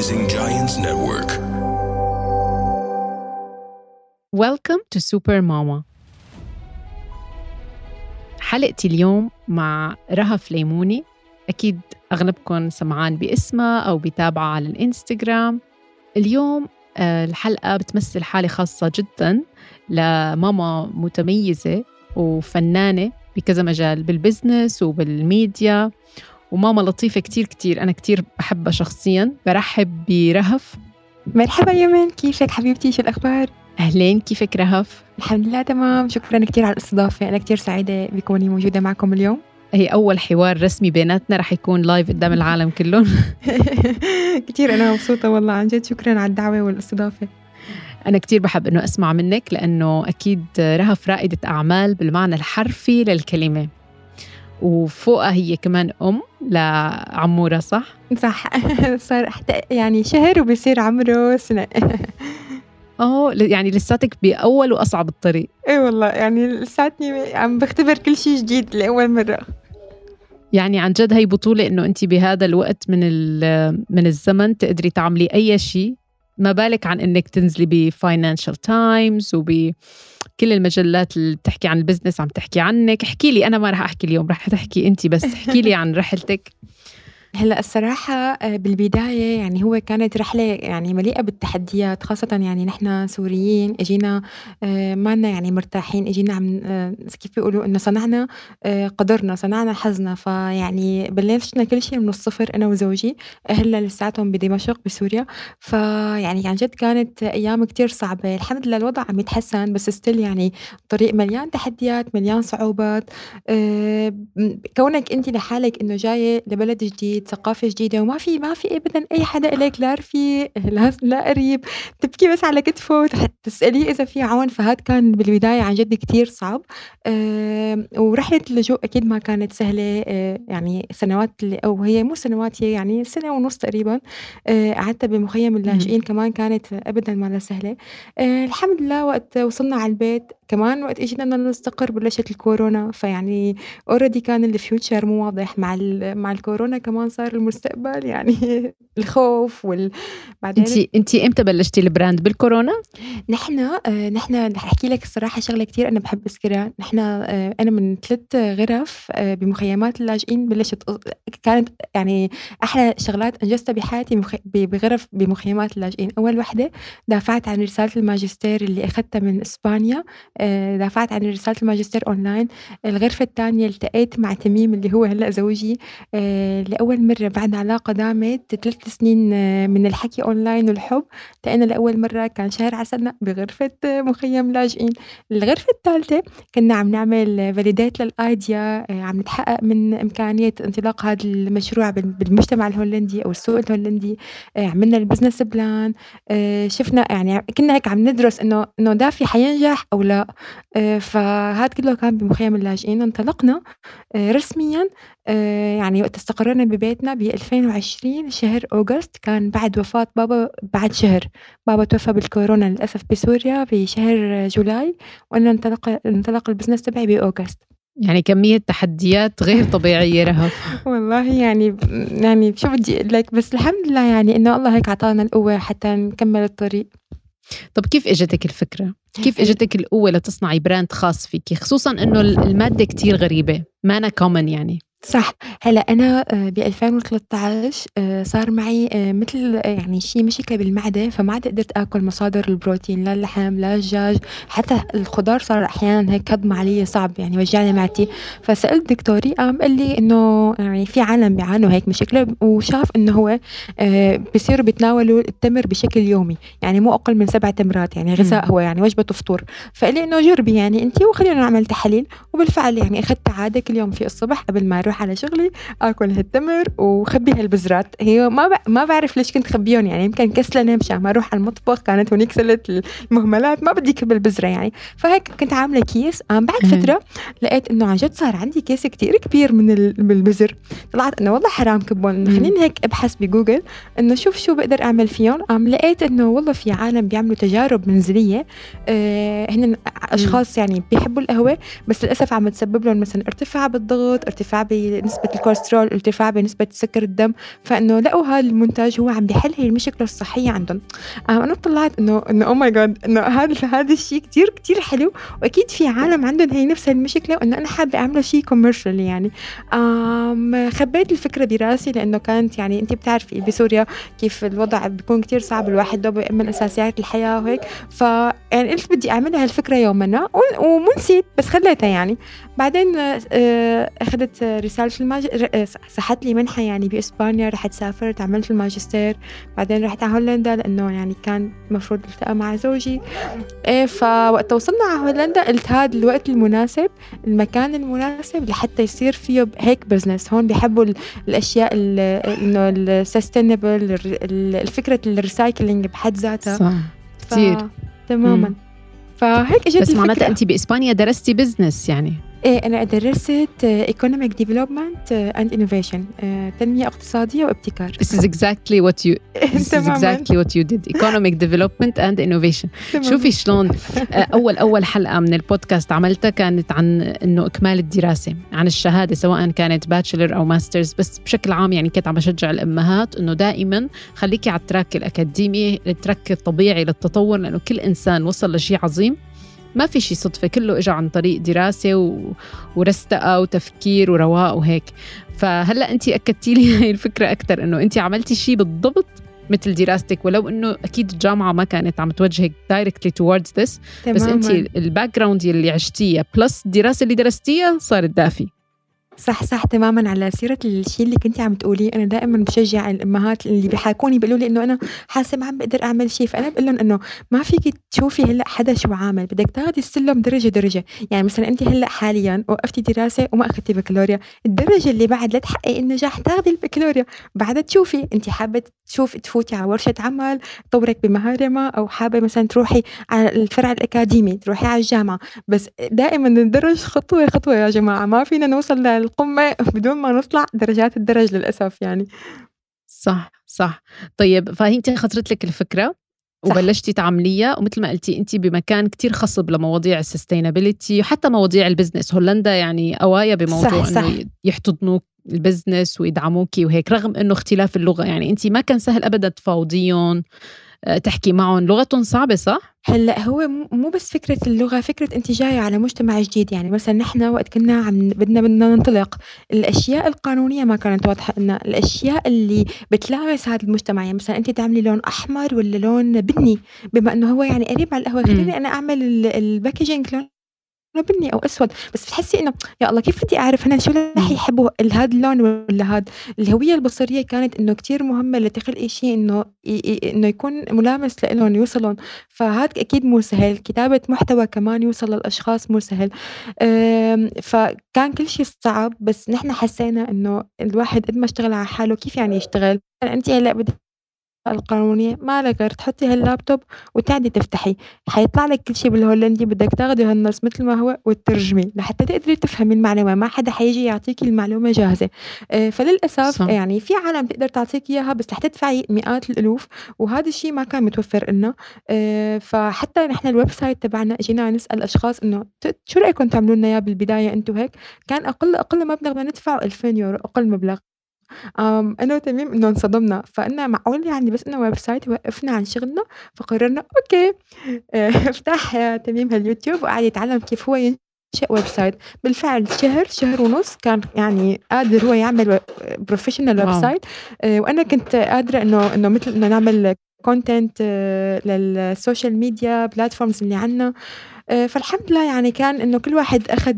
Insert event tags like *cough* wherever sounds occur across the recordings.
Rising Giants Network. Welcome to Super Mama. حلقتي اليوم مع رهف ليموني أكيد أغلبكم سمعان باسمها أو بتابعة على الإنستغرام. اليوم آه، الحلقة بتمثل حالة خاصة جدا لماما متميزة وفنانة بكذا مجال بالبزنس وبالميديا وماما لطيفة كتير كتير. أنا كتير بحبها شخصيا. برحب برهف. مرحبا يمن كيفك حبيبتي؟ شو الأخبار؟ أهلين. كيفك رهف؟ الحمد لله تمام. شكرا كثير على الاستضافة. أنا كثير سعيدة بكوني موجودة معكم اليوم. هي أول حوار رسمي بيناتنا. رح يكون لايف قدام العالم كلهم. *laughs* كثير أنا مبسوطة والله. عن جد شكرا على الدعوة والاستضافة. أنا كتير بحب إنه أسمع منك لأنه أكيد رهف رائدة أعمال بالمعنى الحرفي للكلمة. وفوقها هي كمان أم لعمورة صح؟ صح. *laughs* صار يعني شهر وبصير عمره سنة. آه يعني لساتك بأول وأصعب الطريق. اي والله يعني لساتني عم بختبر كل شيء جديد لأول مرة. يعني عن جد هي بطولة إنه أنت بهذا الوقت من من الزمن تقدري تعملي أي شيء ما بالك عن إنك تنزلي بفاينانشال تايمز وب كل المجلات اللي بتحكي عن البزنس عم تحكي عنك؟ احكي لي أنا ما رح أحكي اليوم رح تحكي انت بس احكي لي *laughs* عن رحلتك. هلا الصراحة آه، بالبداية يعني هو كانت رحلة يعني مليئة بالتحديات خاصة يعني نحن سوريين إجينا آه، ما لنا يعني مرتاحين إجينا عم آه، كيف بيقولوا إنه صنعنا قدرنا صنعنا حظنا. فيعني بلشنا كل شيء من الصفر أنا وزوجي اهلنا لساتهم بدمشق بسوريا. فيعني عن جد كانت أيام كتير صعبة. الحمد لله الوضع عم يتحسن بس ستيل يعني طريق مليان تحديات مليان صعوبات. كونك انت لحالك إنه جاية لبلد جديد جديد ثقافة جديدة وما في ما في أبدا أي حدا إليك لا رفيق لا, لا قريب. تبكي بس على كتفه تسأليه إذا في عون. فهاد كان بالبداية عن جد كتير صعب. أه ورحلة اللجوء أكيد ما كانت سهلة. أه يعني سنوات أو هي مو سنوات هي يعني سنة ونص تقريبا. أه قعدت بمخيم اللاجئين كمان كانت أبدا ما سهلة. أه الحمد لله وقت وصلنا على البيت. كمان وقت اجينا بدنا نستقر بلشت الكورونا فيعني already كان ال future مو واضح. مع مع الكورونا كمان صار المستقبل يعني *laughs* الخوف وال بعدين انت انت إمتى بلشتي ال brand؟ بالكورونا؟ نحن آه نحن رح أحكي لك الصراحة شغلة كثير أنا بحب اذكرها نحن آه أنا من ثلاث غرف آه بمخيمات اللاجئين بلشت كانت يعني أحلى شغلات أنجزتها بحياتي مخ... بغرف بمخيمات اللاجئين. أول وحدة دافعت عن رسالة الماجستير اللي أخذتها من إسبانيا دافعت عن رساله الماجستير أونلاين. الغرفة الثانية التقيت مع تميم اللي هو هلأ زوجي آه لأول مرة بعد علاقة دامت ثلاث سنين آه، من الحكي أونلاين والحب. التقينا لأول مرة كان شهر عسلنا بغرفة آه، مخيم لاجئين. الغرفة الثالثة كنا عم نعمل validate لل idea آه، عم نتحقق من إمكانية انطلاق هذا المشروع بالمجتمع الهولندي أو السوق الهولندي. عملنا ال business plan. شفنا يعني كنا هيك عم ندرس إنه إنه دافي حينجح أو لا. فهذا كله كان بمخيم اللاجئين. انطلقنا رسميا يعني وقت استقرينا ببيتنا ب 2020 شهر August كان بعد وفاة بابا بعد شهر بابا توفى بالكورونا للأسف بسوريا بشهر July وأنا انطلق انطلق ال business تبعي ب August. يعني كمية تحديات غير طبيعية رهف *laughs* والله يعني يعني شو بدي أقول لك بس الحمد لله يعني إنه الله هيك عطانا القوة حتى نكمل الطريق. طب كيف إجتك الفكرة؟ كيف *laughs* إجتك القوة لتصنعي brand خاص فيكي خصوصا إنه المادة كتير غريبة مانا common يعني صح. هلا أنا ب 2013 صار معي مثل يعني شي مشكلة بالمعدة فما عاد قدرت آكل مصادر البروتين لا اللحم لا الدجاج حتى الخضار صار أحيانا هيك هضم علي صعب يعني وجعني معدتي. فسألت دكتوري قام قال لي إنه يعني في عالم بيعانوا هيك مشكلة وشاف إنه هو بصيروا بيتناولوا التمر بشكل يومي يعني مو أقل من سبع تمرات يعني غذاء هو يعني وجبة فطور. فقال لي إنه جربي يعني أنت وخلينا نعمل تحاليل وبالفعل يعني أخذت عادة كل يوم في الصبح قبل ما أروح. على شغلي اكل هالتمر وخبي هالبزرات هي ما ب... ما بعرف ليش كنت خبيهم يعني يمكن كسلانه مشان ما أروح على المطبخ كانت هونيك سلة المهملات ما بدي كب البزرة يعني. فهيك كنت عاملة كيس. قام بعد فترة لقيت إنه عن جد صار عندي كيس كتير كبير من البزر. طلعت إنه والله حرام كبهم. خليني هيك أبحث بجوجل. إنه شوف شو بقدر أعمل فيهم. قام لقيت إنه والله في عالم بيعملوا تجارب منزلية. آه هن أشخاص يعني بيحبوا القهوة بس للأسف عم تسبب لهم مثلا ارتفاع بالضغط ارتفاع بنسبة الكوليسترول ارتفاع بنسبة سكر الدم فإنه لقوا هذا المنتج هو عم بيحل هي المشكلة الصحية عندهم. آه أنا طلعت إنه إنه oh my God إنه هذا هذا الشيء كتير كتير حلو وأكيد في عالم عندهم هي نفس المشكلة وإنه أنا حابة أعمله شيء commercial يعني. خبيت الفكرة براسي لأنه كانت يعني أنت بتعرفي بسوريا كيف الوضع بيكون كتير صعب الواحد دوب يأمن أساسيات الحياة وهيك. فيعني قلت بدي أعملها هالفكرة يوما ما ونسيت بس خليتها يعني. بعدين آه، أخذت رسالة الماج... صحت لي منحة يعني بإسبانيا رحت سافرت عملت الماجستير بعدين رحت على هولندا لأنه يعني كان المفروض التقى مع زوجي. إيه فوقت وصلنا على هولندا قلت هذا الوقت المناسب المكان المناسب لحتى يصير فيه هيك business هون بيحبوا الأشياء إنه ال sustainable الفكرة ال recycling بحد ذاتها. صح. كثير تماما. فهيك إجت بس معناتها انت بإسبانيا درستي business يعني. إيه أنا درست economic development and innovation تنمية اقتصادية وابتكار. This is exactly what you *laughs* This is exactly what you did economic *laughs* development and innovation. شوفي شلون اول أول حلقة من البودكاست عملتها كانت عن إنه إكمال الدراسة عن الشهادة سواء كانت bachelor أو masters بس بشكل عام يعني كنت عم بشجع الأمهات إنه دائما خليكي على ال track الأكاديمي ال track الطبيعي للتطور لأنه كل إنسان وصل لشيء عظيم. ما في شيء صدفة كله إجا عن طريق دراسة و... وريسرش وتفكير ورواق وهيك. فهلأ أنت أكدتي لي *laughs* هاي الفكرة أكثر إنه أنت عملتي شيء بالضبط مثل دراستك ولو إنه أكيد الجامعة ما كانت عم توجهك directly towards this بس انت ال background اللي عشتيها plus الدراسة اللي درستيها صارت دافي صح صح تماما على سيرة الشيء اللي كنت عم تقوليه. أنا دائما بشجع الأمهات اللي بيحاكوني بيقولوا لي إنه أنا حاسة ما عم بقدر أعمل شيء. فأنا بقول لهم إنه ما فيك تشوفي هلأ حدا شو عامل. بدك تاخذي السلم درجة درجة. يعني مثلا أنت هلأ حاليا وقفتي دراسة وما أخذتي بكالوريا. الدرجة اللي بعد لتحققي النجاح تاخذي البكالوريا. بعدها تشوفي أنت حابة تشوف تفوتي على ورشة عمل تطورك بمهارة ما أو حابة مثلا تروحي على الفرع الأكاديمي تروحي على الجامعة. بس دائما ندرج خطوة خطوة يا جماعة. ما فينا نوصل القمة *laughs* بدون ما نطلع درجات الدرج للأسف يعني. صح صح. طيب فهي انت خطرت لك الفكرة صح. وبلشتي تعمليها ومثل ما قلتي انت بمكان كتير خصب لمواضيع ال sustainability وحتى مواضيع ال business هولندا يعني قوايا بموضوع صح إنه يحتضنوك ال business ويدعموكي وهيك رغم إنه اختلاف اللغة. يعني انت ما كان سهل ابدا تفاوضيهم تحكي معهم لغتهم صعبة صح؟ هلأ هو مو بس فكرة اللغة فكرة أنت جاية على مجتمع جديد. يعني مثلا نحن وقت كنا عم بدنا بدنا ننطلق. الأشياء القانونية ما كانت واضحة لنا. الأشياء اللي بتلامس هذا المجتمع. يعني مثلا أنت تعملي لون أحمر ولا لون بني؟ بما أنه هو يعني قريب على القهوة خليني أنا أعمل الباكجينج لون بني أو أسود. بس بتحسي إنه يا الله كيف بدي أعرف هنا شو رح يحبوا هذا اللون ولا هذا الهوية البصرية كانت إنه كتير مهمة لتخلقي شيء إنه إنه يكون ملامس لهم يوصلهم. فهذا أكيد مو سهل. كتابة محتوى كمان يوصل للأشخاص مو سهل. فكان كل شيء صعب. بس نحن حسينا إنه الواحد قد ما اشتغل على حاله كيف يعني يشتغل؟ أنت هلأ بدك القانونية. ما لك غير تحطي هاللابتوب وتقعدي تفتحي. حيطلع لك كل شيء بالهولندي. بدك تاخدي هالنص مثل ما هو وتترجمي لحتى تقدري تفهمي المعلومة. ما حدا حيجي يعطيكي المعلومة جاهزة. آه، فللأسف صح. يعني في عالم تقدر تعطيك إياها بس رح تدفعي مئات الألوف. وهذا الشيء ما كان متوفر لنا آه، فحتى نحن ال website تبعنا اجينا نسأل أشخاص إنه شو رأيكم تعملوا لنا إياه بالبداية؟ أنتم هيك. كان أقل أقل مبلغ بدنا ندفعه 2000 يورو أقل مبلغ. آمم، أنا وتميم إنه انصدمنا، فقلنا معقول يعني بس إنه website وقفنا عن شغلنا؟ فقررنا okay *laughs* آآ فتح تميم هاليوتيوب وقعد يتعلم كيف هو ينشئ website، بالفعل شهر، شهر ونص كان يعني قادر هو يعمل professional website وأنا كنت قادرة إنه إنه مثل إنه نعمل content لل social media platforms اللي عندنا. آه، فالحمد لله يعني كان إنه كل واحد أخذ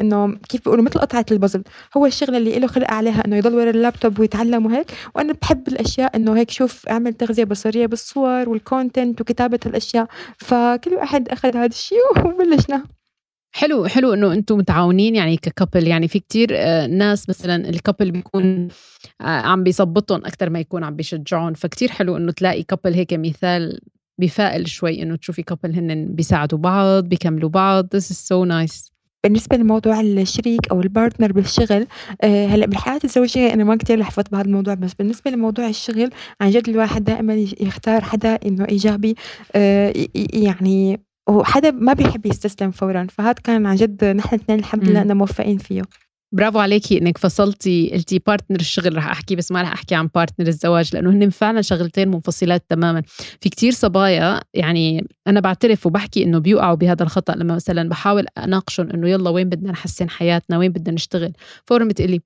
إنه كيف بيقولوا مثل قطعة البازل هو الشغلة اللي له خلق عليها إنه يضل ورا اللابتوب ويتعلم وهيك. وأنا بحب الأشياء إنه هيك شوف أعمل تغذية بصرية بالصور وال content وكتابة الأشياء. فكل واحد أخذ هذا الشيء *laughs* وبلشنا. حلو حلو إنه أنتم متعاونين يعني ك couple يعني في كتير آه، ناس مثلا ال couple بيكون آه، عم بيظبطهم أكثر ما يكون عم بيشجعهم فكتير حلو إنه تلاقي couple هيك مثال بفائل شوي إنه تشوفي couple هن بيساعدوا بعض بيكملوا بعض. This is so nice. بالنسبة لموضوع الشريك أو ال partner بالشغل آه، هلأ بالحياة الزوجية أنا ما كتير لاحظت بهذا الموضوع بس بالنسبة لموضوع الشغل عن جد الواحد دائما يختار حدا إنه إيجابي آه، يعني وحدا ما بيحب يستسلم فورا. فهذا كان عن جد نحن اثنين الحمد لله موفقين فيه. برافو عليكي إنك فصلتي قلتي partner الشغل رح أحكي بس ما رح أحكي عن partner الزواج لأنه هن فعلا شغلتين منفصلات تماما. في كتير صبايا يعني أنا بعترف وبحكي إنه بيوقعوا بهذا الخطأ لما مثلا بحاول أناقشهم إنه يلا وين بدنا نحسن حياتنا وين بدنا نشتغل. فورا بتقلي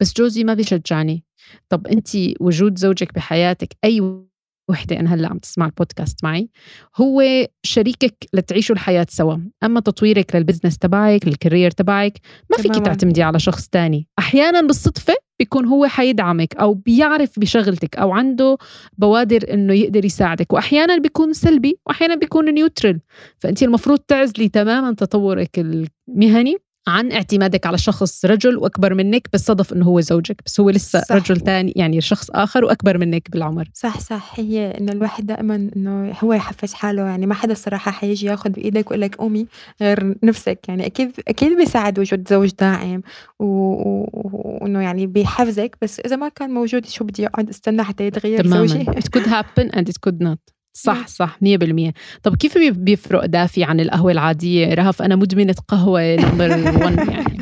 بس جوزي ما بيشجعني. طب انت وجود زوجك بحياتك أي وحدة أنا هلأ عم تسمع البودكاست معي. هو شريكك لتعيشوا الحياة سوا. أما تطويرك لل business تبعك لل career تبعك ما فيك تعتمدي على شخص تاني. أحيانا بالصدفة بيكون هو حيدعمك أو بيعرف بشغلتك أو عنده بوادر إنه يقدر يساعدك. وأحيانا بيكون سلبي وأحيانا بيكون neutral فأنت المفروض تعزلي تماما تطورك المهني عن اعتمادك على شخص رجل وأكبر منك بس صدف إنه هو زوجك بس هو لسه صح. رجل ثاني يعني شخص آخر وأكبر منك بالعمر. صح صح. هي إنه الواحد دائما إنه هو يحفز حاله يعني ما حدا الصراحه حيجي ياخذ بإيدك ويقول لك قومي غير نفسك. يعني أكيد أكيد بيساعد وجود زوج داعم وإنه يعني بيحفزك بس إذا ما كان موجود شو بدي أقعد أستنى حتى يتغير تماما. زوجي؟ It could happen and it could not. صح صح 100% طب كيف بيفرق دافي عن القهوة العادية؟ رهف أنا مدمنة قهوة number *laughs* 1 يعني.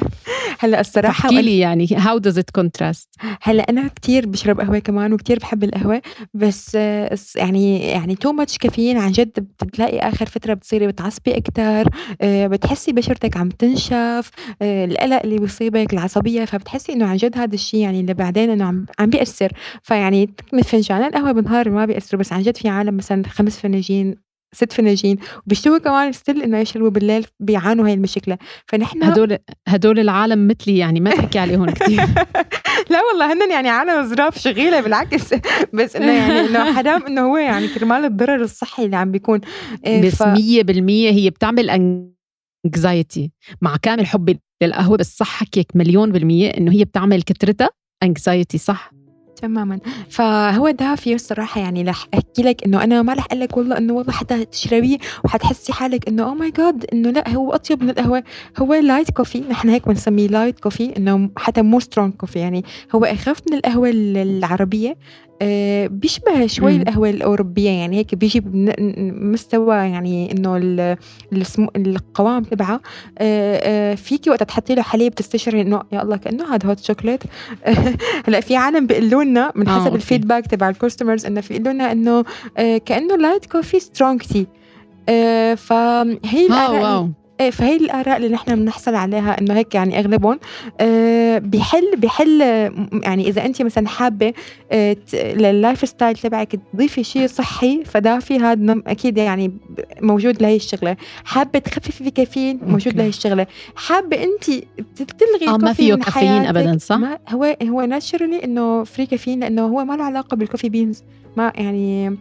هلأ الصراحة احكي لي يعني how does it contrast هلأ أنا كتير بشرب قهوة كمان وكتير بحب القهوة بس يعني يعني too much caffeine عن جد بتلاقي آخر فترة بتصيري بتعصبي أكتر آه، بتحسي بشرتك عم تنشف آه، القلق اللي بيصيبك العصبية فبتحسي إنه عن جد هذا الشيء يعني اللي بعدين إنه عم عم بيأثر. فيعني فنجان القهوة بالنهار ما بيأثر بس عن جد في عالم مثلا خمس فناجين ست فناجين وبيشتغلوا كمان still إنه يشربوا بالليل بيعانوا هاي المشكلة. فنحن هدول هدول العالم مثلي يعني ما تحكي عليهم كثير *laughs* لا والله هن يعني عالم ظراف شغيلة بالعكس. بس إنه *laughs* يعني إنه حرام إنه هو يعني كرمال الضرر الصحي اللي عم بيكون. إيه، بس 100% هي بتعمل anxiety مع كامل حبي للقهوة بس صح حكيك مليون بالمية إنه هي بتعمل كترتها انكزايتي صح؟ تمامًا، فهو دافي الصراحة يعني رح أحكي لك إنه أنا ما رح أقول لك والله إنه والله حتى تشربيه وحتحسي حالك إنه oh my god إنه لأ هو أطيب من القهوة، هو light coffee نحن هيك بنسميه light coffee إنه حتى مو strong coffee يعني. هو أخف من القهوة العربية بيشبه شوي إمم. القهوة الأوروبية. يعني هيك بيجي بمستوى يعني إنه القوام تبعها آه، آه، فيكي وقت تحطي له حليب تستشعري إنه يا الله كأنه هذا hot chocolate هلا في عالم بيقولوا لنا من حسب ال feedback تبع ال customers إنه بيقولوا لنا إنه كأنه light coffee strong tea فهي wow إيه فهي الآراء اللي نحن بنحصل عليها إنه هيك يعني أغلبهم آه بحل بحل يعني إذا أنت مثلا حابة آه لل lifestyle تبعك تضيفي شيء صحي فدافي هذا أكيد يعني موجود لهي الشغلة. حابة تخففي في كافيين؟ موجود لهي الشغلة. حابة أنت تلغي آه ما فيه كافيين أبدا صح؟ ما هو هو naturally إنه free caffeine لأنه هو ما له علاقة بال coffee beans ما يعني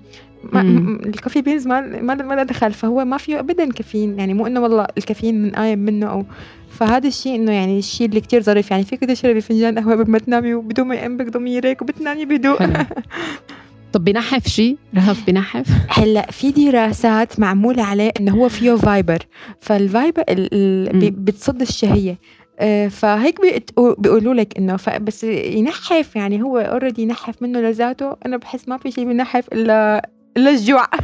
ما ال coffee beans ما ما ما دخل فهو ما فيه ابدا كافيين يعني مو إنه والله الكافيين من آية منه أو فهذا الشيء إنه يعني الشيء اللي كتير ظريف يعني فيك تشربي فنجان قهوة قبل ما تنامي وبدون ما يأنبك ضميرك وبتنامي بهدوء طب بنحف شي؟ رهف بنحف؟ هلأ في دراسات معمولة عليه إنه هو فيه fiber فال fiber بتصد الشهية. آه، فهيك بيقولوا لك إنه بس ينحف يعني هو already ينحف منه لذاته أنا بحس ما في شيء بينحف إلا الا الجوع *laughs*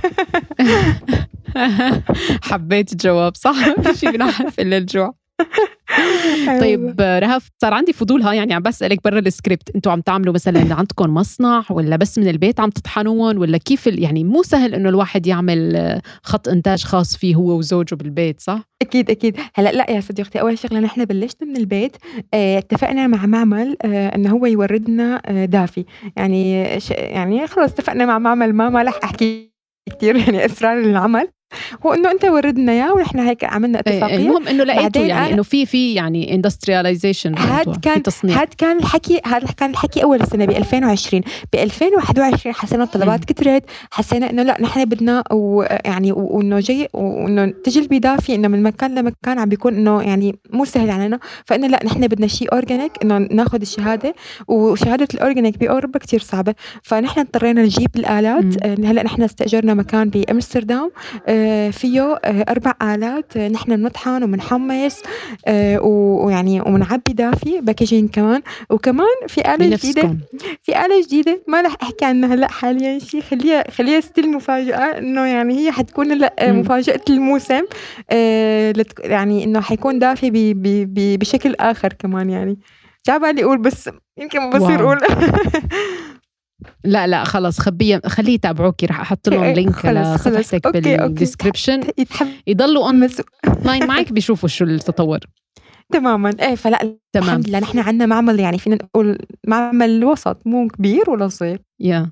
حبيت الجواب صح؟ *laughs* ما في شيء بنحف إلا الجوع. *laughs* طيب رهف صار عندي فضول ها يعني عم بسألك برا السكريبت. أنتم عم تعملوا مثلا عندكم مصنع ولا بس من البيت عم تطحنوهم ولا كيف يعني مو سهل إنه الواحد يعمل خط إنتاج خاص فيه هو وزوجه بالبيت صح؟ أكيد أكيد. هلأ لا يا صديقتي أول شغلة نحن بلشنا من البيت آه اتفقنا مع معمل آه إنه هو يوردنا آه دافي. يعني يعني خلص اتفقنا مع معمل ما ما رح أحكي كثير يعني إسرار العمل. هو إنه أنت وردنا إياه ونحن هيك عملنا إيه، اتفاقية. المهم إنه لقيتوا يعني إنه في في يعني اندسترياليزيشن هاد كان هاد كان الحكي هذا كان الحكي أول سنه ب 2020 ب 2021 حسينا الطلبات كثرت حسينا إنه لا نحن بدنا ويعني وإنه جاي وإنه تجي الدافي إنه من مكان لمكان عم بيكون إنه يعني مو سهل علينا. فإنه لا نحن بدنا شيء organic إنه ناخذ الشهادة وشهادة ال organic بأوروبا كثير صعبة. فنحن اضطرينا نجيب الآلات. هلأ نحن استأجرنا مكان بأمستردام. فيه أربع آلات. نحن بنطحن وبنحمص ويعني وبنعبي دافي packaging كمان. وكمان في آلة جديدة في آلة جديدة ما رح أحكي عنها هلأ حاليا شيء خليها خليها still مفاجأة إنه يعني هي حتكون هلأ مفاجأة الموسم. يعني إنه حيكون دافي بشكل آخر كمان يعني. جا أقول بس يمكن بصير أقول. *laughs* لا لا خلص خبية خليه يتابعوكي رح أحط لهم link لصفحتك بال description *laughs* يضلوا اون لاين معك بيشوفوا شو التطور. تماما. إيه فلا تمام. الحمد لله. نحن عندنا معمل يعني فينا نقول معمل وسط مو كبير ولا صغير. يا. yeah.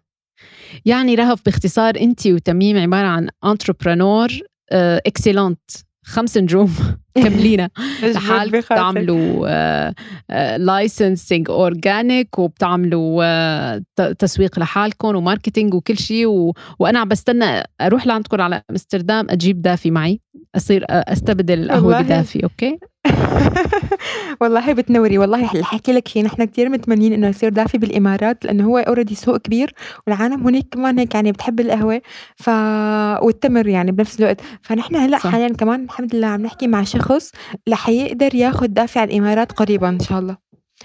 يعني رهف باختصار انت وتميم عبارة عن entrepreneur excellent خمس نجوم. كاملين *laughs* لحالكم بتعملوا licensing organic وبتعملوا آه، تسويق لحالكم و marketing وكل شيء و... وأنا عم بستنى أروح لعندكم على أمستردام أجيب دافي معي. أصير آه، أستبدل القهوه بدافي أوكي؟ *laughs* والله بتنوري. والله رح احكي لك شيء نحن كثير متمنين إنه يصير دافي بالإمارات لأنه هو already سوق كبير والعالم هناك كمان هيك يعني بتحب القهوة ف والتمر يعني بنفس الوقت. فنحن هلا حاليا كمان الحمد لله عم نحكي مع شخص رح يقدر ياخذ دافي عالإمارات قريبا إن شاء الله.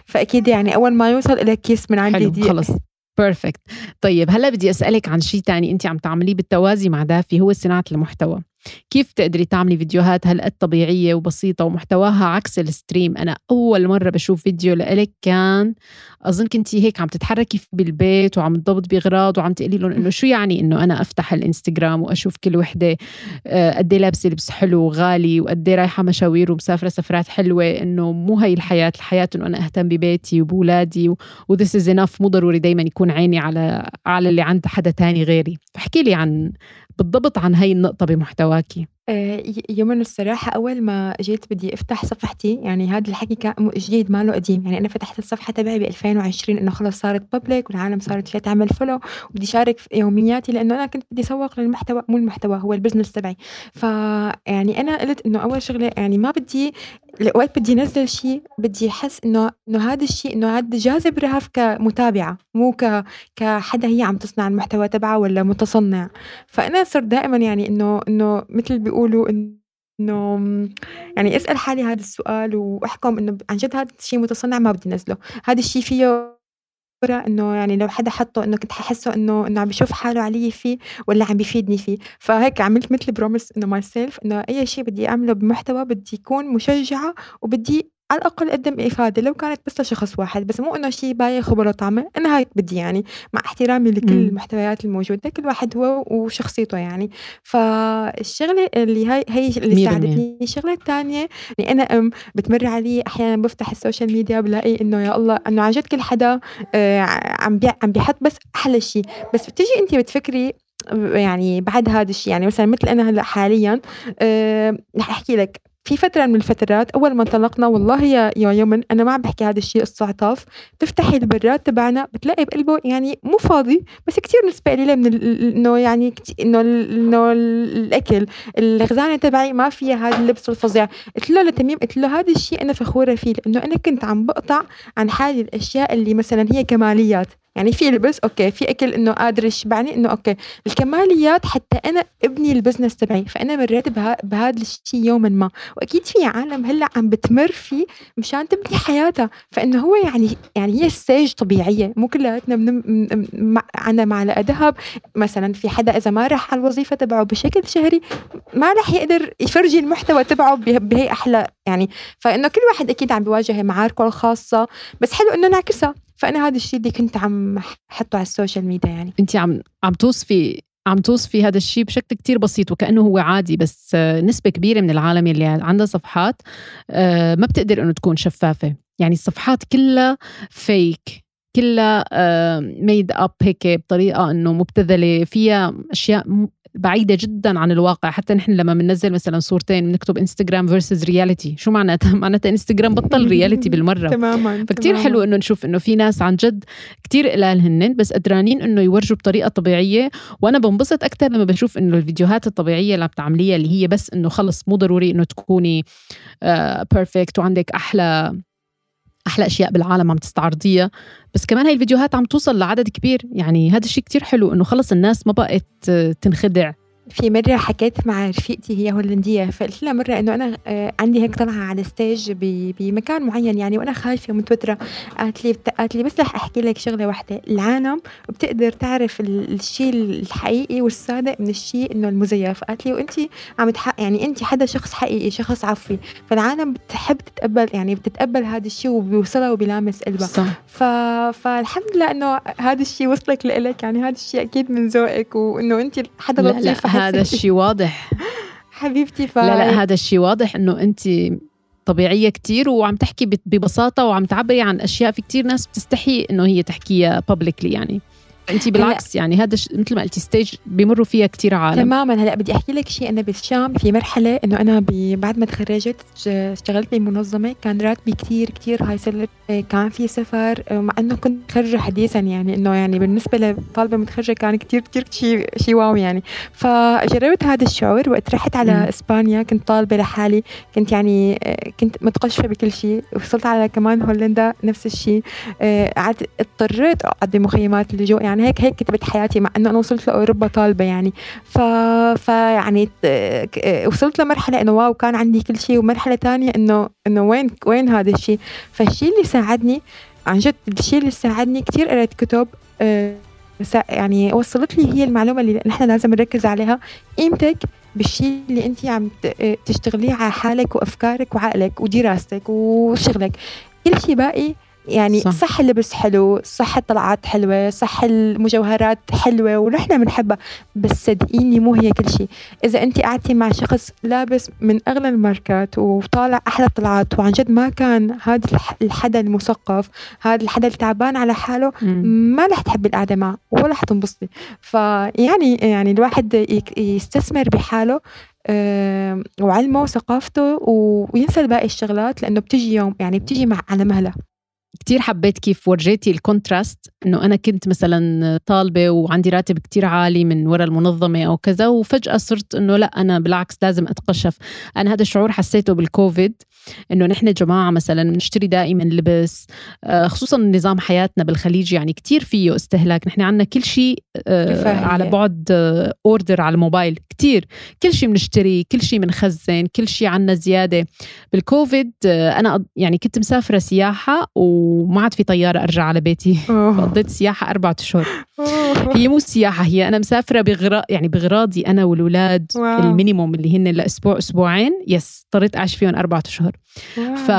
فأكيد يعني أول ما يوصل لك كيس من عندي خلص. perfect طيب هلا بدي أسألك عن شيء تاني أنت عم تعمليه بالتوازي مع دافي هو صناعة المحتوى. كيف تقدري تعملي فيديوهات هالقد طبيعية وبسيطة ومحتواها عكس ال stream؟ أنا أول مرة بشوف فيديو لإلك كان أظن كنتي هيك عم تتحركي بالبيت وعم تضبط بأغراض وعم تقولي لهم إنه شو يعني إنه أنا أفتح الإنستغرام وأشوف كل وحدة آه، قد إيه لابسة لبس حلو وغالي وقد إيه رايحة مشاوير ومسافرة سفرات حلوة إنه مو هي الحياة الحياة إنه أنا أهتم ببيتي وبولادي و this is enough مو ضروري دايما يكون عيني على على اللي عند حدا تاني غيري. فاحكي لي عن بالضبط عن هاي النقطة بمحتواكي. آه، يمن الصراحة أول ما جيت بدي أفتح صفحتي يعني هذا الحكي كان جديد ما له قديم يعني أنا فتحت الصفحة تبعي ب 2020 إنه خلص صارت public والعالم صارت فيها تعمل follow وبدي شارك في يومياتي لأنه أنا كنت بدي أسوق للمحتوى مو المحتوى هو ال business تبعي. فيعني أنا قلت إنه أول شغلة يعني ما بدي وقت بدي انزل شيء بدي أحس إنه إنه هذا الشيء إنه هذا جاذب رهف كمتابعة مو ك كحدا هي عم تصنع المحتوى تبعها ولا متصنع. فأنا صرت دائما يعني إنه إنه مثل بيقولوا إنه يعني أسأل حالي هذا السؤال وأحكم إنه عن جد هذا الشيء متصنع ما بدي نزله. هذا الشيء فيه إنه يعني لو حدا حطه إنه كنت ححسه إنه إنه عم بيشوف حاله علي فيه ولا عم بيفيدني فيه. فهيك عملت مثل promise إنه myself إنه أي شيء بدي أعمله بمحتوى بدي يكون مشجعة وبدي على الأقل أقدم إفادة لو كانت بس لشخص واحد بس مو إنه شيء بايخ وبلا طعمة أنا هيك بدي يعني مع احترامي لكل م. المحتويات الموجودة كل واحد هو وشخصيته يعني. فالشغلة اللي هي هي اللي ساعدتني. الشغلة الثانية إني أنا أم بتمر علي أحيانا بفتح ال social media بلاقي إنه يا الله إنه عن جد كل حدا آه عم بي عم بيحط بس أحلى شيء بس بتيجي أنت بتفكري يعني بعد هذا الشيء يعني مثلا مثل أنا هلأ حاليا أه رح أحكي لك. في فترة من الفترات أول ما انطلقنا والله يا يا يمن أنا ما عم بحكي هذا الشيء قصة استعطاف تفتحي البراد تبعنا بتلاقي بقلبه يعني مو فاضي بس كتير نسبة قليلة من إنه يعني إنه إنه الأكل الخزانة تبعي ما فيها هذا اللبس الفظيع. قلت له لتميم قلت له هذا الشيء أنا فخورة فيه لأنه أنا كنت عم بقطع عن حالي الأشياء اللي مثلا هي كماليات. يعني في لبس أوكي. في أكل إنه قادر يشبعني إنه أوكي. الكماليات حتى أنا ابني ال business تبعي فأنا مريت بهذا الشيء يوما ما. وأكيد في عالم هلأ عم بتمر فيه مشان تبني حياتها. فإنه هو يعني يعني هي stage طبيعية. مو كلياتنا. عنا معلقه ذهب مثلا في حدا إذا ما راح على الوظيفة تبعه بشكل شهري ما راح يقدر يفرجي المحتوى تبعه بهي أحلى يعني. فإنه كل واحد أكيد عم بيواجه معاركه الخاصة. بس حلو إنه نعكسها. فأنا هذا الشيء اللي كنت عم احطه على ال social media يعني. أنت عم عم توصفي عم توصفي هذا الشيء بشكل كتير بسيط وكأنه هو عادي بس نسبة كبيرة من العالم اللي عندها صفحات آه، ما بتقدر إنه تكون شفافة. يعني الصفحات كلها فيك كلها made up هيك بطريقة إنه مبتذلة فيها أشياء بعيدة جدا عن الواقع. حتى نحن لما بننزل مثلا صورتين بنكتب انستغرام versus reality شو معناتها؟ *laughs* معناتها انستغرام بطل reality بالمرة. تماما فكتير حلو إنه نشوف إنه في ناس عن جد كتير قلال هنن بس قدرانين إنه يورجوا بطريقة طبيعية. وأنا بنبسط أكثر لما بشوف إنه الفيديوهات الطبيعية اللي عم تعمليها اللي هي بس إنه خلص مو ضروري إنه تكوني perfect uh, وعندك أحلى أحلى أشياء بالعالم عم تستعرضيها. بس كمان هاي الفيديوهات عم توصل لعدد كبير. يعني هذا الشيء كتير حلو إنه خلص الناس ما بقت تنخدع. في مرة حكيت مع رفيقتي هي هولندية، فقُلت لها مرة إنه أنا آآ عندي هيك طلعة على ب بمكان معيّن يعني وأنا خايفة ومتوترة، قالت لي قالت لي بس رح أحكي لك شغلة واحدة، العالم بتقدر تعرف ال الشي الحقيقي والصادق من الشي إنه المزيف، قالت لي وأنتِ عم تح يعني أنتِ حدا شخص حقيقي، شخص عفوي، فالعالم بتحب تتقبّل يعني بتتقبّل هذا الشي وبيوصلها وبيلامس قلبها، صح. ف فالحمد لله إنه هذا الشي وصلِك لإلِك، يعني هذا الشي أكيد من ذوقِك وإنه أنتِ حدا لطيف هذا الشي واضح. *laughs* حبيبتي ف لا، لأ، هذا الشي واضح إنه أنتِ طبيعية كتير وعم تحكي بت ببساطة وعم تعبّري عن أشياء. في كتير ناس بتستحي إنه هي تحكيها publicly يعني، هلأ بالعكس يعني هذا متل ما قلتِ stage بيمرّوا فيها كتير عالم. تمامًا، هلأ بدي أحكي لِك شي أنا بالشام في مرحلة إنه أنا ب بعد ما تخرّجت اشتغلت بمنظمة. كان راتبي كتير، كتير high salary. كان في سفر. مع إنه كنت متخرّجة حديثًا يعني إنه يعني بالنسبة لطالبة متخرّجة كان كتير، كتير شي شي واو يعني، فجرّبت هذا الشعور وقت رحت على إمم. إسبانيا. كنت طالبة لحالي، كنت يعني كنت متقشفة بكل شي، وصلت على كمان هولندا نفس الشي، آآ قعدت اضطريت أقعد بمخيمات اللجوء يعني هيك هيك كتبت حياتي مع إنه أنا وصلت لأوروبا طالبة يعني، ف فيعني وصلت لمرحلة إنه واو كان عندي كل شي، ومرحلة تانية إنه إنه وين وين هذا الشي، فالشي اللي ساعدني عن جد الشي اللي ساعدني كتير قريت كتب سا يعني وصّلت لي هي المعلومة اللي نحن لازم نركّز عليها، قيمتِك بالشي اللي أنتِ عم ت تشتغليه على حالِك وأفكارِك وعقلِك ودراستِك وشغلِك، كل شي باقي يعني صح. صح اللبس حلو، صح الطلعات حلوة، صح المجوهرات حلوة ونحن بنحبها، بس صدقيني مو هي كل شي، إذا أنتِ قعدتِ مع شخص لابس من أغلى الماركات وطالع أحلى طلعات وعن جد ما كان الح الحدا المثقف، هاد الحدا اللي تعبان على حاله،. ما رح تحبّي القعدة معه ولا حتنبسطي، فيعني يعني الواحد يستثمر بحاله وعلمه وثقافته وينسى الباقي الشغلات لإنه بتيجي يوم يعني بتيجي مع على مهلها. كتير حبيت كيف ورجيتي ال contrast إنه أنا كنت مثلا طالبة وعندي راتب كتير عالي من وراء المنظمة أو كذا وفجأة صرت إنه لا أنا بالعكس لازم أتقشف. أنا هذا الشعور حسيته بالكوفيد إنه نحن جماعة مثلا بنشتري دائما لبس آه، خصوصا نظام حياتنا بالخليج يعني كتير فيه استهلاك. نحن عندنا كل شيء آه،. على بعد order على الموبايل. كتير. كل شيء بنشتري كل شيء بنخزن كل شيء عنا زيادة. بالكوفيد آه، أنا يعني كنت مسافرة سياحة وما عاد في طيارة أرجع على بيتي. فقضيت سياحة أربعة اشهر هي مو سياحة هي أنا مسافرة بغرا يعني بغراضي أنا والولاد. ال minimum اللي هن لاسبوع أسبوعين. yes اضطريت أعيش فيهم أربعة اشهر ف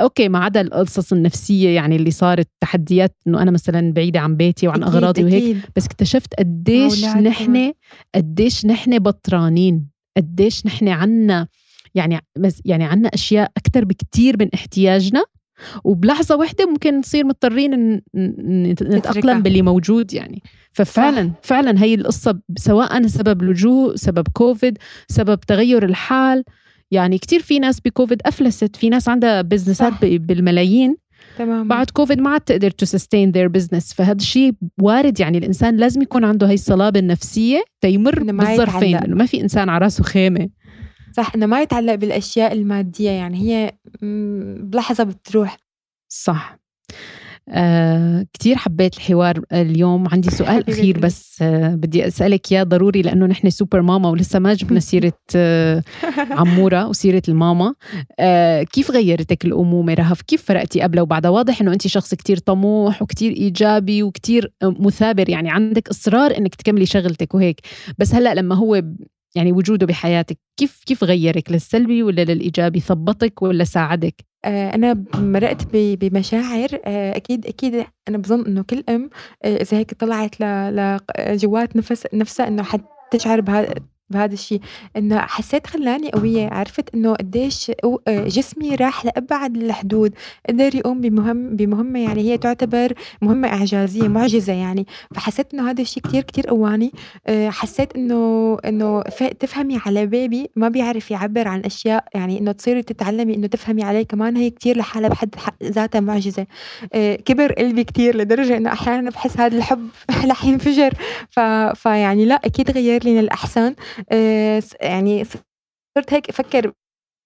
أوكي ما عدا القصص النفسية يعني اللي صارت تحديات إنه أنا مثلا بعيدة عن بيتي وعن أكيد، أغراضي وهيك أكيد. بس اكتشفت قديش نحن. قديش نحن بطرانين قديش نحن عنا يعني يعني عنا أشياء أكثر بكتير من احتياجنا. وبلحظة واحدة ممكن نصير مضطرين. نتأقلم باللي موجود يعني. ففعلا فعلا هي القصة سواء سبب لجوء سبب كوفيد سبب تغير الحال. يعني كتير في ناس بكوفيد أفلست في ناس عندها business ات بالملايين. تمام. بعد كوفيد ما عاد تقدر sustain their business. فهذا الشيء وارد يعني الإنسان لازم يكون عنده هي الصلابة النفسية تيمر بالظرفين ما في إنسان على راسه خيمة. صح إنه ما يتعلق بالأشياء المادية يعني هي م، بلحظة بتروح. صح. آه كتير حبيت الحوار اليوم. عندي *laughs* سؤال. أخير بس آه بدي أسألك يا ضروري لأنه نحن سوبر ماما ولسه ما جبنا سيرة آه عمورة وسيرة الماما. آه كيف غيرتك الأمومة رهف؟ كيف فرقتي قبلها وبعدها؟ واضح أنه أنت شخص كتير طموح وكتير إيجابي وكتير مثابر. يعني عندك إصرار أنك تكملي شغلتك وهيك. بس هلأ لما هو يعني وجوده بحياتك كيف كيف غيرك؟ للسلبي ولا للإيجابي؟ ثبطك ولا ساعدك؟ آه، أنا مرقت بمشاعر. آه، أكيد أكيد أنا بظن إنه كل أم آه، إذا هيك طلعت لجوات نفس نفسها إنه حتشعر بهذا بهذا الشيء إنه حسيت خلاني قوية عرفت إنه قديش آه، جسمي راح لأبعد الحدود قدر يقوم بمهم بمهمة يعني هي تعتبر مهمة إعجازية معجزة يعني. فحسيت إنه هذا الشيء كتير كتير قواني. آه، حسيت إنه إنه تفهمي على بيبي ما بيعرف يعبر عن أشياء يعني إنه تصيري تتعلمي إنه تفهمي عليه. كمان هي كتير لحالها بحد ذاتها معجزة. آه، كبر قلبي كتير لدرجة إنه أحيانا بحس هذا الحب *laughs* رح ينفجر. فيعني لا أكيد غير لي للأحسن. يعني صرت هيك أفكر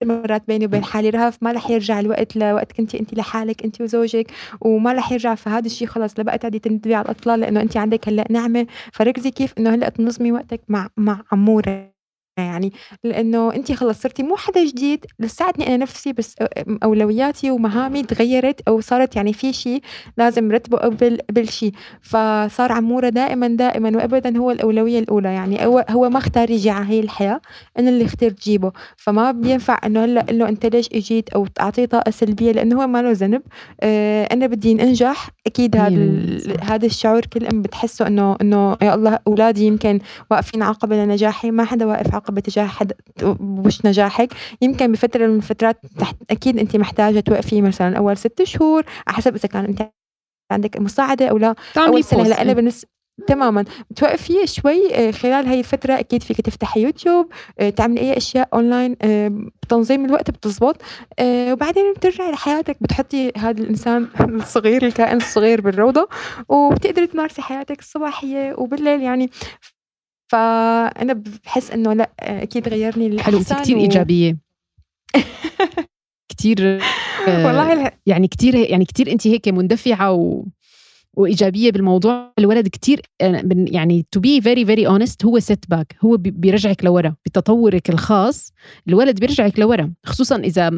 مرات بيني وبين حالي رهف ما رح يرجع الوقت لوقت كنتي انت لحالك انت وزوجك وما رح يرجع فهذا الشيء خلص لا بقى تعدي تندبي على الأطلال لأنه انت عندك هلأ نعمة فركزي كيف إنه هلأ تنظمي وقتك مع مع عموره يعني لأنه انت خلص صرتي مو حدا جديد لساتني أنا نفسي بس أولوياتي ومهامي تغيرت أو صارت يعني في شيء لازم رتبه قبل قبل شيء فصار عمورة دائما دائما وابدا هو الأولوية الأولى. يعني هو هو ما اختار يجي على هي الحياة أنا اللي اخترت جيبه. فما بينفع إنه هلأ أقول له أنت ليش إجيت أو تعطيه طاقة سلبية؟ لأنه هو ما له ذنب. أنا بدي انجح أكيد هذا هذا الشعور كل ام بتحسه إنه إنه يا الله أولادي يمكن واقفين عقبة لنجاحي ما حدا واقف عقبة تجاه حد وش نجاحك. يمكن بفترة من الفترات تحت أكيد أنت محتاجة توقفي مثلا أول ست شهور على حسب إذا كان أنت عندك مساعدة أو لا. أول سنة هلا أنا بالنسبة تماما. توقفي شوي آه، خلال هاي الفترة أكيد فيك تفتحي يوتيوب آه، تعملي أي أشياء أونلاين آه، بتنظيم الوقت بتزبط وبعدين بترجعي لحياتك بتحطي هذا الإنسان الصغير الكائن الصغير بالروضة وبتقدري تمارسي حياتك الصباحية وبالليل يعني. فأنا بحس إنه لأ أكيد غيرني حلو كثير و... إيجابية. *laughs* كثير والله يعني كثير يعني كثير انت هيك مندفعة و... وإيجابية بالموضوع. الولد كثير يعني to be very very honest هو setback هو بيرجعك لورا بتطورك الخاص. الولد بيرجعك لورا خصوصا إذا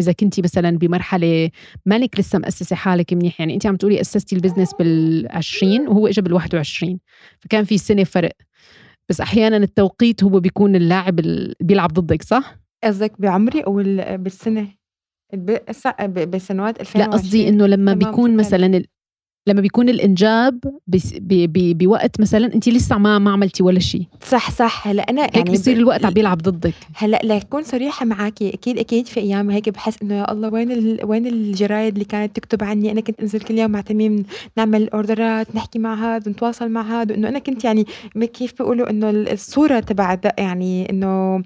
إذا كنتي مثلا بمرحلة مالك لسه مؤسسه حالك منيح. يعني انت عم تقولي أسستي ال business بال20 وهو اجى بال21 فكان في سنة فرق. بس أحيانا التوقيت هو بيكون اللاعب اللي بيلعب ضدك صح؟ قصدك بعمري أو بالسنة؟ بسنوات 2020 لا قصدي إنه لما بيكون مثلا لما بيكون الإنجاب بوقت مثلا انت لسه ما ما عملتي ولا شيء. صح صح. هلا أنا يعني هيك بصير الوقت عم بيلعب ضدك. هلا لاكون صريحة معك أكيد أكيد في أيام هيك بحس إنه يا الله وين ال... وين الجرايد اللي كانت تكتب عني؟ أنا كنت أنزل كل يوم مع تميم نعمل أوردرات نحكي مع هذا نتواصل مع هذا انه أنا كنت يعني كيف بيقولوا إنه الصورة تبع يعني إنه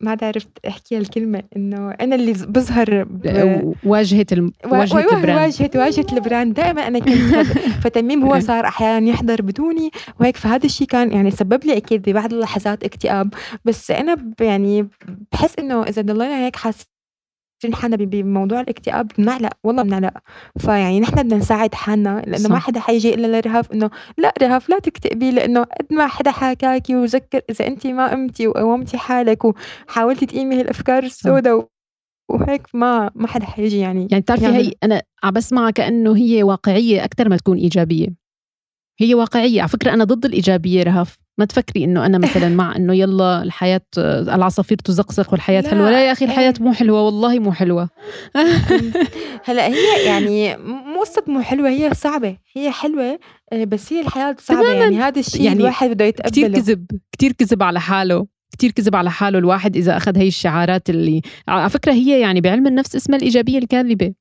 ما عرفت أحكي الكلمة إنه أنا اللي بظهر ب... واجهة الم... واجهة البراند. واجهه واجهة البراند. دائما أنا كنت *laughs* فتميم هو صار أحيانا يحضر بدوني وهيك فهذا الشيء كان يعني سبب لي أكيد ببعض اللحظات اكتئاب. بس أنا يعني بحس إنه إذا ضلينا هيك حاسين حالنا بموضوع الاكتئاب بنعلق. والله بنعلق. فيعني نحن بدنا نساعد حالنا. لأنه ما حدا حيجي إلا لرهف إنه لا رهف لا تكتئبي. لأنه قد ما حدا حكاكي وذكر إذا انت ما قمتي وقومتي حالك وحاولتي تقيمي الافكار السوداء وهيك ما ما حدا حيجي يعني يعني بتعرفي هي أنا عم بسمعها كأنه هي واقعية أكثر ما تكون إيجابية. هي واقعية. على فكرة أنا ضد الإيجابية رهف. ما تفكري إنه أنا مثلا مع إنه يلا الحياة العصافير تزقزق والحياة لا. حلوة. لا يا أخي الحياة مو حلوة. والله مو حلوة. *laughs* هلأ هي يعني مو قصه مو حلوة. هي صعبة. هي حلوة آه، بس هي الحياة صعبة. يعني هذا الشيء يعني الواحد بده يتقبله. كثير كذب كثير كذب على حاله. كتير كذب على حاله الواحد إذا أخذ هي الشعارات اللي على فكرة هي يعني بعلم النفس اسمها الإيجابية الكاذبة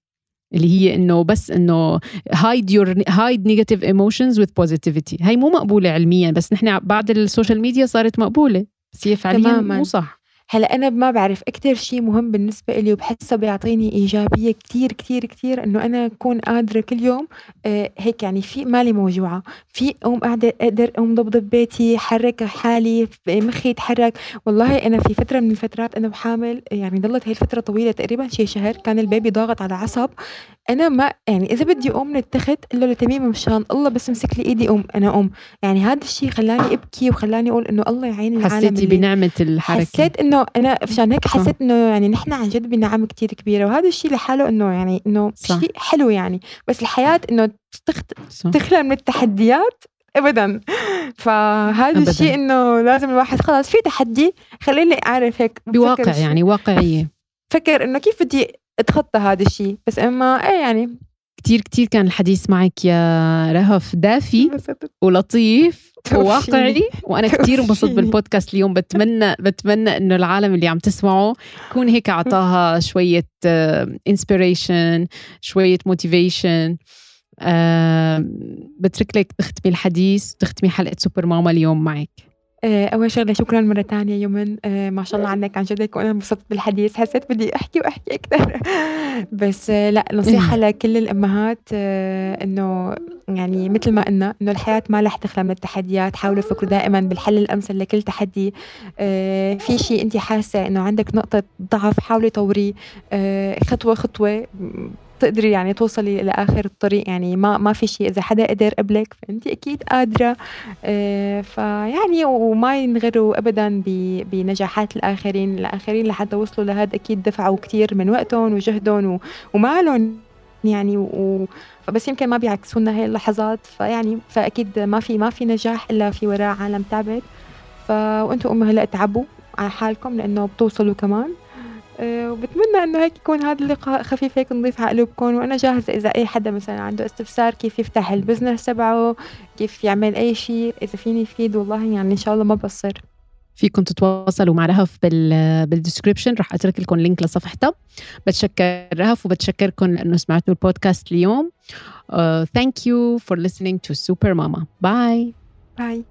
اللي هي إنه بس إنه hide your hide negative emotions with positivity هي مو مقبولة علميا بس نحن بعد ال social media صارت مقبولة بس هي فعليا مو صح. هلا أنا ما بعرف أكتر شيء مهم بالنسبة إلي وبحسه بيعطيني إيجابية كتير كتير كتير إنه أنا أكون قادرة كل يوم آه هيك يعني في مالي موجوعة. في أقوم قاعدة أقدر أقوم ضبضب بيتي حرك حالي مخي يتحرك. والله أنا في فترة من الفترات أنا بحامل يعني ضلت هي الفترة طويلة تقريبا شي شهر كان البيبي ضاغط على عصب أنا ما يعني إذا بدي أقوم من التخت إلا لتميم مشان الله بس مسك لي إيدي أقوم أنا أقوم. يعني هذا الشيء خلاني أبكي وخلاني أقول إنه الله يعين العالم حسيتي بنعمة الحركة؟ حسيت إنه أنا مشان هيك حسيت إنه يعني نحن عن جد بنعم كتير كبيرة وهذا الشيء لحاله إنه يعني إنه شيء حلو يعني بس الحياة إنه تخت... تخلى من التحديات ابدا. *laughs* فهذا الشيء إنه لازم الواحد خلاص في تحدي خليني أعرف هيك بواقع يعني واقعية. *laughs* فكر إنه كيف بدي أتخطى هذا الشيء بس أما إيه يعني كتير كتير كان الحديث معك يا رهف دافي ولطيف *laughs* وواقعي. وأنا كتير انبسطت بالبودكاست اليوم. بتمنى بتمنى إنه العالم اللي عم تسمعه يكون هيك أعطاها شوية inspiration آه، شوية motivation أه بترك لك تختمي الحديث تختمي حلقة سوبر ماما اليوم معك. آه، أول شغلة شكرًا مرة تانية يمن آآ ما شاء الله عنِّك عن جد وأنا انبسطت بالحديث، حسيت بدي أحكي وأحكي أكتر. *laughs* بس آه، لأ نصيحة لكل الأمهات آه، إنه يعني مثل ما قلنا إنه الحياة ما رح تخلى من التحديات، حاولوا تفكروا دائمًا بالحل الأمثل لكل تحدي، في شي أنتِ حاسة إنه عندِك نقطة ضعف حاولي طوريه خطوة، خطوة تقدري يعني توصلي لآخر الطريق يعني ما ما في شيء إذا حدا قدر قبلِك فأنتِ أكيد قادرة. آآ فيعني وما ينغروا أبدًا بنجاحات الآخرين، الآخرين لحتى وصلوا لهاد أكيد دفعوا كتير من وقتهم وجهدهم و وما لهم يعني و فبس يمكن ما بيعكسوا لنا هاي اللحظات. فيعني فأكيد ما في ما في نجاح إلا في وراه عالم تعبت ف وأنتم أمة هلأ تعبوا على حالكم لإنه بتوصلوا كمان. آه، وبتمنى إنه هيك يكون هذا اللقاء خفيف هيك نضيف على قلوبكم وأنا جاهزة إذا أي حدا مثلا عنده استفسار كيف يفتح ال business تبعه كيف يعمل أي شيء إذا فيني فيد والله يعني إن شاء الله ما بقصر فيكم تتواصلوا مع رهف بال بال description رح أترك لكم link لصفحتها بتشكر رهف وبتشكركم لأنه سمعتوا البودكاست اليوم. thank you for listening to سوبر ماما bye باي